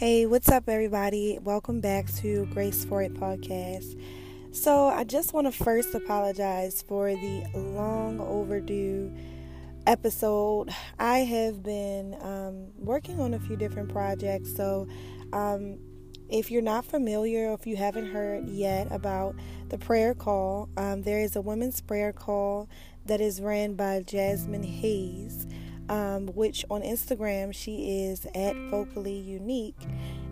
Hey, what's up, everybody? Welcome back to Graced for It podcast. So, I just want to first apologize for the long overdue episode. I have been um, working on a few different projects. So, um, if you're not familiar, if you haven't heard yet about the prayer call, um, there is a women's prayer call that is ran by Jasmine Hayes um, which on Instagram she is at vocally unique.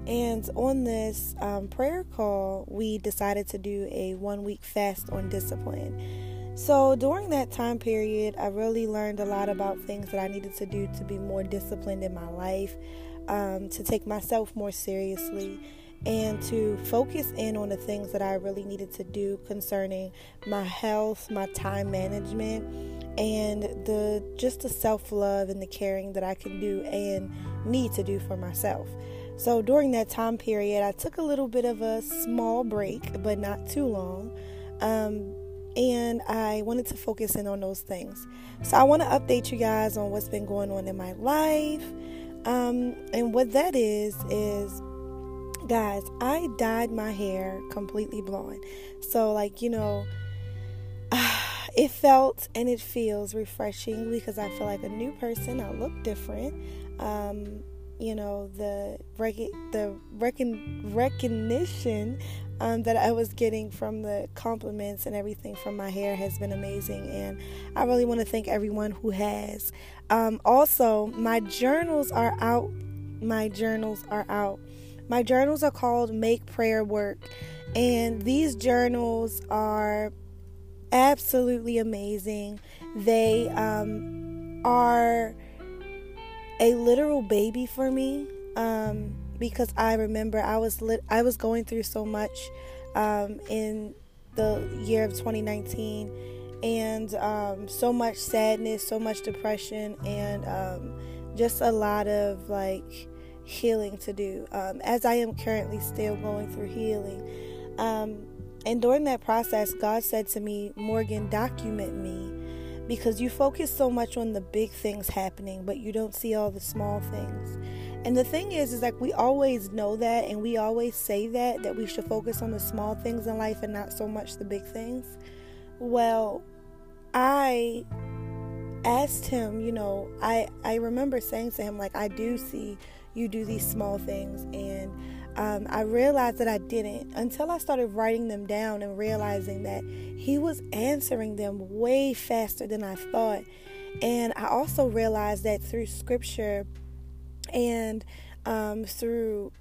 And on this um, prayer call, we decided to do a one week fast on discipline. So during that time period, I really learned a lot about things that I needed to do to be more disciplined in my life, um, to take myself more seriously, and to focus in on the things that I really needed to do concerning my health, my time management, and the just the self-love and the caring that I can do and need to do for myself. So during that time period, I took a little bit of a small break, but not too long. Um, and I wanted to focus in on those things. So I want to update you guys on what's been going on in my life. Um, and what that is, is guys, I dyed my hair completely blonde. So, like, you know, it felt and it feels refreshing because I feel like a new person. I look different. Um, you know, the rec- the recon- recognition um, that I was getting from the compliments and everything from my hair has been amazing, and I really want to thank everyone who has. Um, also, my journals are out. My journals are out. My journals are called Make Prayer Work, and these journals are absolutely amazing. They um, are a literal baby for me um, because I remember I was lit- I was going through so much um, in the year of 2019 and um, so much sadness, so much depression, and um, just a lot of like healing to do, um, as I am currently still going through healing. And during that process, God said to me, Morgan, document me because you focus so much on the big things happening, but you don't see all the small things. And the thing is, is like we always know that and we always say that, that we should focus on the small things in life and not so much the big things. Well, I asked him, you know, I, I remember saying to him, like, I do see you do these small things. And um, I realized that I didn't until I started writing them down and realizing that He was answering them way faster than I thought. And I also realized that through scripture and um, through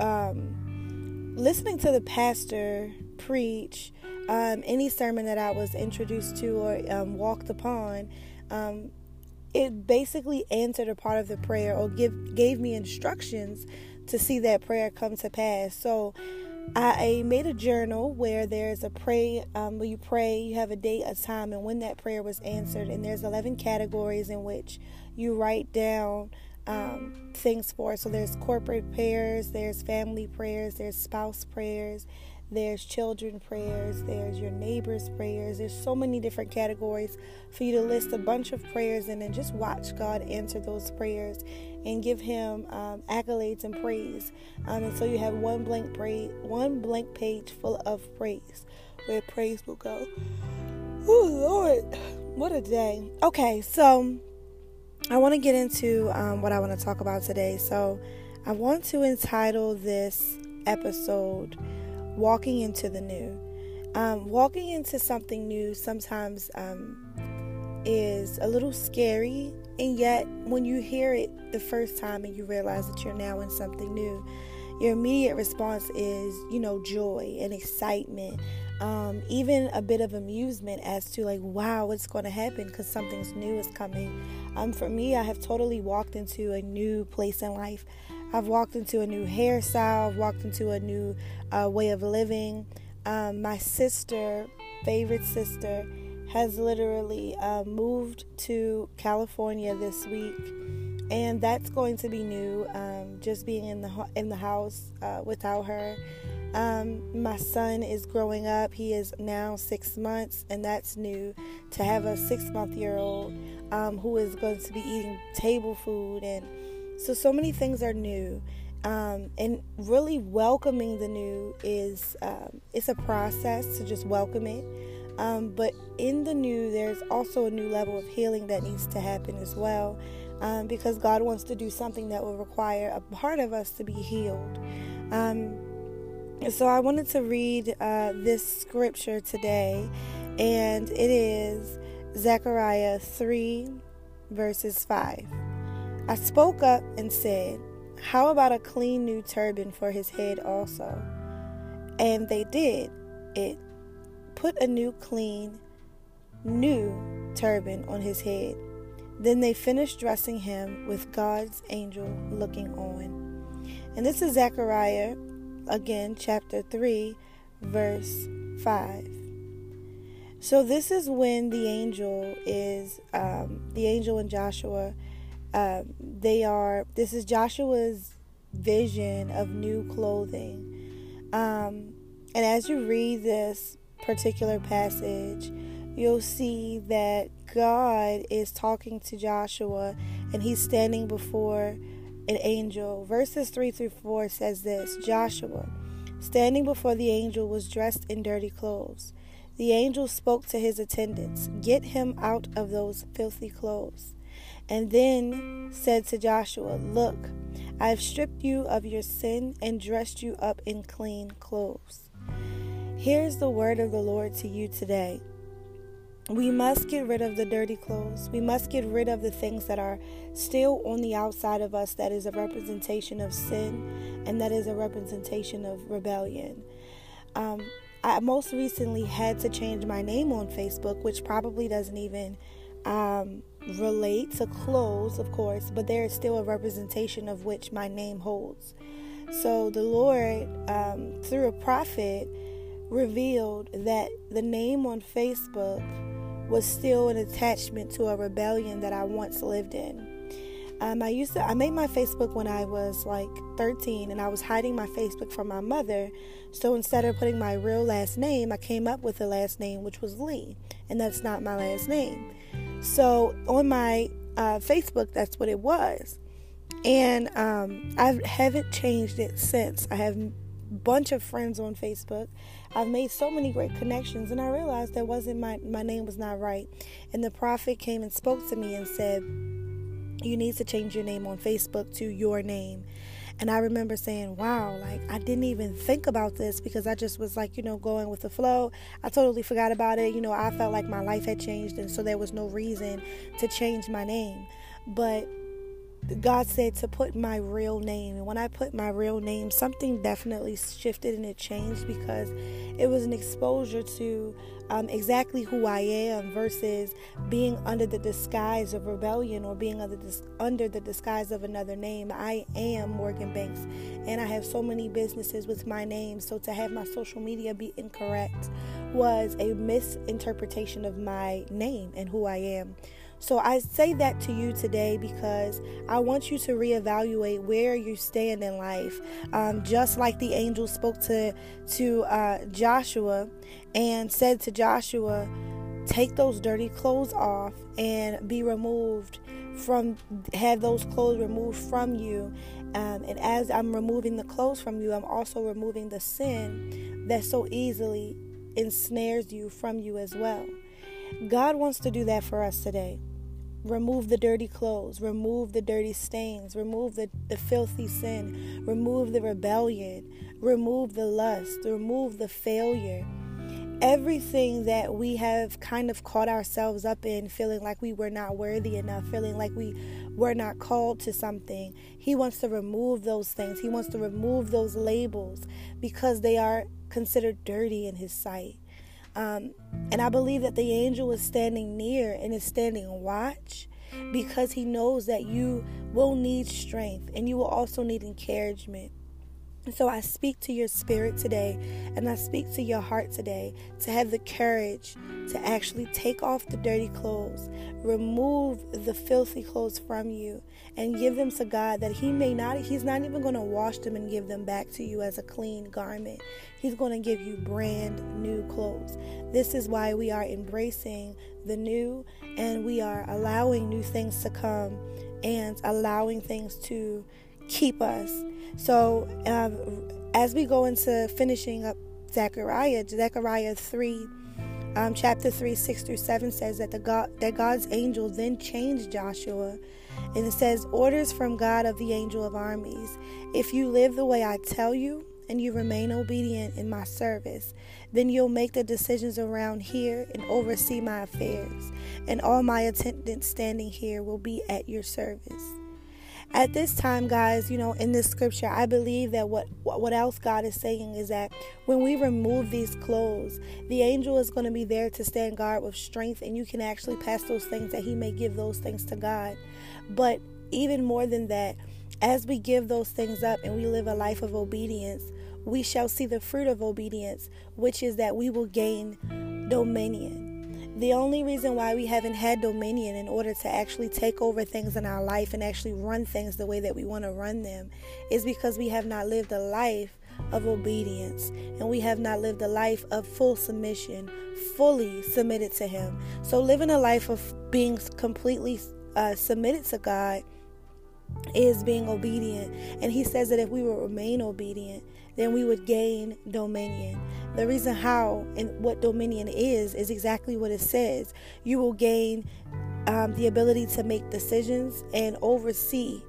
um, listening to the pastor preach, um, any sermon that I was introduced to or um, walked upon, um, it basically answered a part of the prayer or give gave me instructions to see that prayer come to pass. So I made a journal where there's a pray um, where you pray, you have a date, a time, and when that prayer was answered. And there's 11 categories in which you write down um, things for. So there's corporate prayers, there's family prayers, there's spouse prayers, there's children prayers, there's your neighbor's prayers. There's so many different categories for you to list a bunch of prayers and then just watch God answer those prayers and give Him um, accolades and praise. Um, and so you have one blank praise, one blank page full of praise, where praise will go. Oh Lord, what a day! Okay, so I want to get into um, what I want to talk about today. So I want to entitle this episode walking into the new. Um, walking into something new sometimes um, is a little scary, and yet when you hear it the first time and you realize that you're now in something new, your immediate response is, you know, joy and excitement, um, even a bit of amusement as to like, wow, what's going to happen because something's new is coming. Um, for me, I have totally walked into a new place in life. I've walked into a new hairstyle, I've walked into a new uh, way of living. Um, my sister, favorite sister, has literally uh, moved to California this week, and that's going to be new. Um, just being in the in the house uh, without her. Um, my son is growing up. He is now six months, and that's new. To have a six month year old um, who is going to be eating table food and so, so many things are new. Um, and really welcoming the new is um, it's a process to just welcome it. Um, but in the new, there's also a new level of healing that needs to happen as well, um, because God wants to do something that will require a part of us to be healed. Um, so I wanted to read uh, this scripture today, and it is Zechariah 3, verses 5. I spoke up and said, How about a clean new turban for his head also? And they did it. Put a new, clean, new turban on his head. Then they finished dressing him with God's angel looking on. And this is Zechariah, again, chapter 3, verse 5. So this is when the angel is, um, the angel and Joshua um, they are, this is Joshua's vision of new clothing. Um, and as you read this particular passage, you'll see that God is talking to Joshua and he's standing before an angel. Verses 3 through 4 says this Joshua, standing before the angel, was dressed in dirty clothes. The angel spoke to his attendants, Get him out of those filthy clothes and then said to Joshua, Look, I have stripped you of your sin and dressed you up in clean clothes. Here's the word of the Lord to you today. We must get rid of the dirty clothes. We must get rid of the things that are still on the outside of us that is a representation of sin and that is a representation of rebellion. Um, I most recently had to change my name on Facebook, which probably doesn't even um, relate to clothes, of course, but there is still a representation of which my name holds. So the Lord, um, through a prophet, revealed that the name on Facebook was still an attachment to a rebellion that I once lived in. Um, I used to I made my Facebook when I was like 13 and I was hiding my Facebook from my mother. So instead of putting my real last name, I came up with a last name which was Lee, and that's not my last name. So on my uh, Facebook, that's what it was. And um, I haven't changed it since. I have a bunch of friends on Facebook. I've made so many great connections, and I realized that wasn't my my name was not right. And the prophet came and spoke to me and said, "You need to change your name on Facebook to your name." And I remember saying, wow, like I didn't even think about this because I just was like, you know, going with the flow. I totally forgot about it. You know, I felt like my life had changed and so there was no reason to change my name. But God said to put my real name. And when I put my real name, something definitely shifted and it changed because it was an exposure to um, exactly who I am versus being under the disguise of rebellion or being under, under the disguise of another name. I am Morgan Banks and I have so many businesses with my name. So to have my social media be incorrect was a misinterpretation of my name and who I am. So I say that to you today because I want you to reevaluate where you stand in life. Um, just like the angel spoke to to uh, Joshua and said to Joshua, "Take those dirty clothes off and be removed from. Have those clothes removed from you." Um, and as I'm removing the clothes from you, I'm also removing the sin that so easily ensnares you from you as well. God wants to do that for us today. Remove the dirty clothes, remove the dirty stains, remove the, the filthy sin, remove the rebellion, remove the lust, remove the failure. Everything that we have kind of caught ourselves up in, feeling like we were not worthy enough, feeling like we were not called to something. He wants to remove those things. He wants to remove those labels because they are considered dirty in His sight. Um, and I believe that the angel is standing near and is standing watch because he knows that you will need strength and you will also need encouragement. So I speak to your spirit today and I speak to your heart today to have the courage to actually take off the dirty clothes, remove the filthy clothes from you, and give them to God that He may not, He's not even going to wash them and give them back to you as a clean garment. He's going to give you brand new clothes. This is why we are embracing the new and we are allowing new things to come and allowing things to keep us. So, um, as we go into finishing up Zechariah, Zechariah 3, um, chapter 3, 6 through 7 says that, the God, that God's angel then changed Joshua. And it says, Orders from God of the angel of armies. If you live the way I tell you, and you remain obedient in my service, then you'll make the decisions around here and oversee my affairs, and all my attendants standing here will be at your service. At this time, guys, you know, in this scripture, I believe that what what else God is saying is that when we remove these clothes, the angel is going to be there to stand guard with strength, and you can actually pass those things that He may give those things to God. But even more than that, as we give those things up and we live a life of obedience, we shall see the fruit of obedience, which is that we will gain dominion. The only reason why we haven't had dominion in order to actually take over things in our life and actually run things the way that we want to run them is because we have not lived a life of obedience and we have not lived a life of full submission, fully submitted to Him. So, living a life of being completely uh, submitted to God is being obedient. And He says that if we will remain obedient, then we would gain dominion. The reason how and what dominion is is exactly what it says. You will gain um, the ability to make decisions and oversee.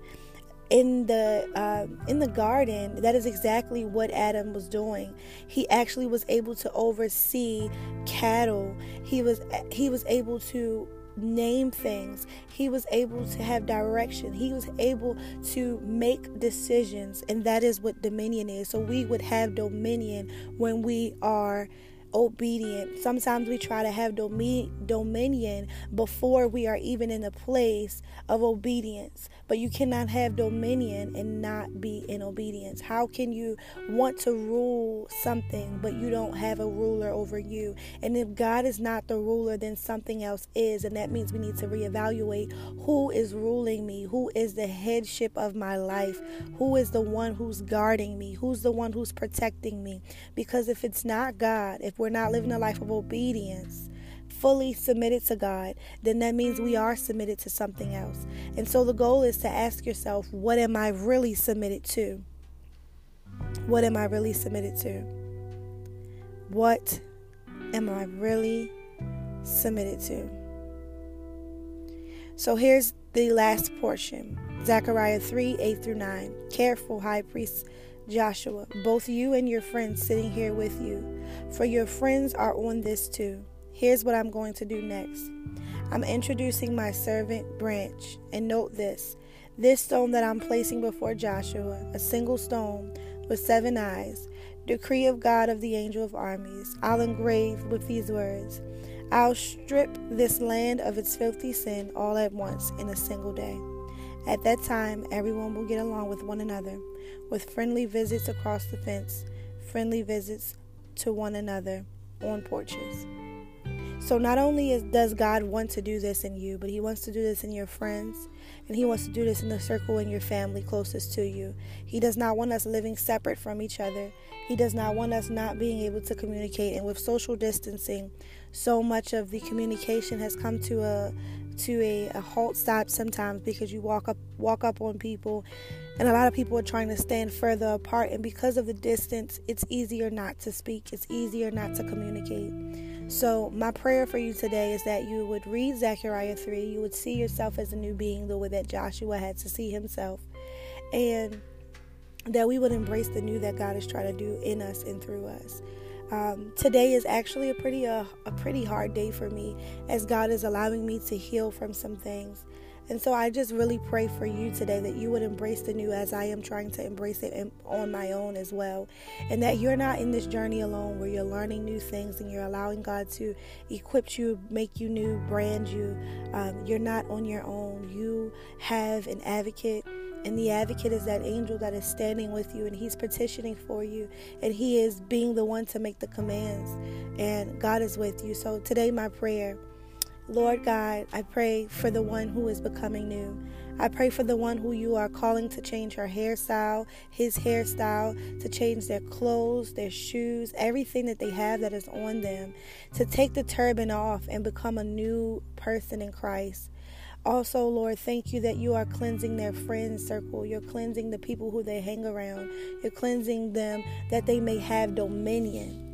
In the uh, in the garden, that is exactly what Adam was doing. He actually was able to oversee cattle. He was he was able to name things. He was able to have direction. He was able to make decisions. And that is what dominion is. So we would have dominion when we are obedient. Sometimes we try to have dominion before we are even in a place of obedience. But you cannot have dominion and not be in obedience. How can you want to rule something but you don't have a ruler over you? And if God is not the ruler, then something else is. And that means we need to reevaluate who is ruling me, who is the headship of my life, who is the one who's guarding me, who's the one who's protecting me. Because if it's not God, if we're not living a life of obedience, fully submitted to God, then that means we are submitted to something else. And so the goal is to ask yourself, what am I really submitted to? What am I really submitted to? What am I really submitted to? So here's the last portion Zechariah 3 8 through 9. Careful, high priest Joshua, both you and your friends sitting here with you, for your friends are on this too. Here's what I'm going to do next. I'm introducing my servant branch, and note this this stone that I'm placing before Joshua, a single stone with seven eyes, decree of God of the angel of armies, I'll engrave with these words I'll strip this land of its filthy sin all at once in a single day. At that time, everyone will get along with one another, with friendly visits across the fence, friendly visits to one another on porches. So not only is, does God want to do this in you, but He wants to do this in your friends, and He wants to do this in the circle in your family closest to you. He does not want us living separate from each other. He does not want us not being able to communicate. And with social distancing, so much of the communication has come to a to a, a halt stop sometimes because you walk up walk up on people. And a lot of people are trying to stand further apart. And because of the distance it's easier not to speak. It's easier not to communicate. So my prayer for you today is that you would read zechariah 3 you would see yourself as a new being the way that joshua had to see himself. And that we would embrace the new that god is trying to do in us and through us um, today is actually a pretty uh, a pretty hard day for me as God is allowing me to heal from some things. And so I just really pray for you today that you would embrace the new as I am trying to embrace it on my own as well. And that you're not in this journey alone where you're learning new things and you're allowing God to equip you, make you new, brand you. Um, you're not on your own. You have an advocate and the advocate is that angel that is standing with you and he's petitioning for you and he is being the one to make the commands. And God is with you. So today, my prayer. Lord God, I pray for the one who is becoming new. I pray for the one who you are calling to change her hairstyle, his hairstyle, to change their clothes, their shoes, everything that they have that is on them, to take the turban off and become a new person in Christ. Also, Lord, thank you that you are cleansing their friend circle. You're cleansing the people who they hang around. You're cleansing them that they may have dominion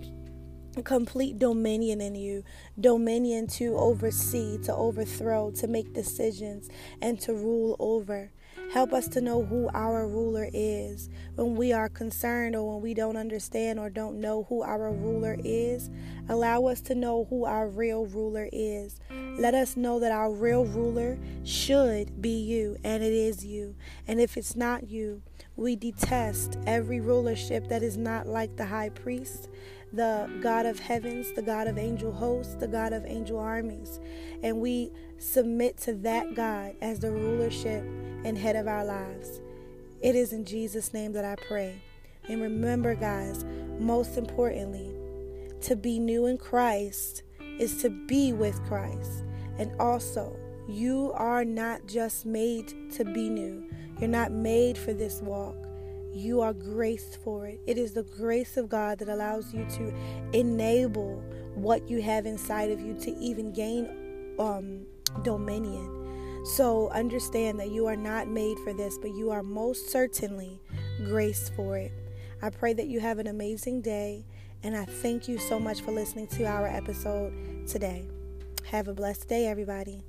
complete dominion in you dominion to oversee, to overthrow, to make decisions, and to rule over. Help us to know who our ruler is. When we are concerned or when we don't understand or don't know who our ruler is, allow us to know who our real ruler is. Let us know that our real ruler should be you, and it is you. And if it's not you, we detest every rulership that is not like the high priest the God of heavens, the God of angel hosts, the God of angel armies. And we submit to that God as the rulership and head of our lives. It is in Jesus' name that I pray. And remember, guys, most importantly, to be new in Christ is to be with Christ. And also, you are not just made to be new, you're not made for this walk you are graced for it. It is the grace of God that allows you to enable what you have inside of you to even gain um, dominion. So understand that you are not made for this, but you are most certainly graced for it. I pray that you have an amazing day, and I thank you so much for listening to our episode today. Have a blessed day, everybody.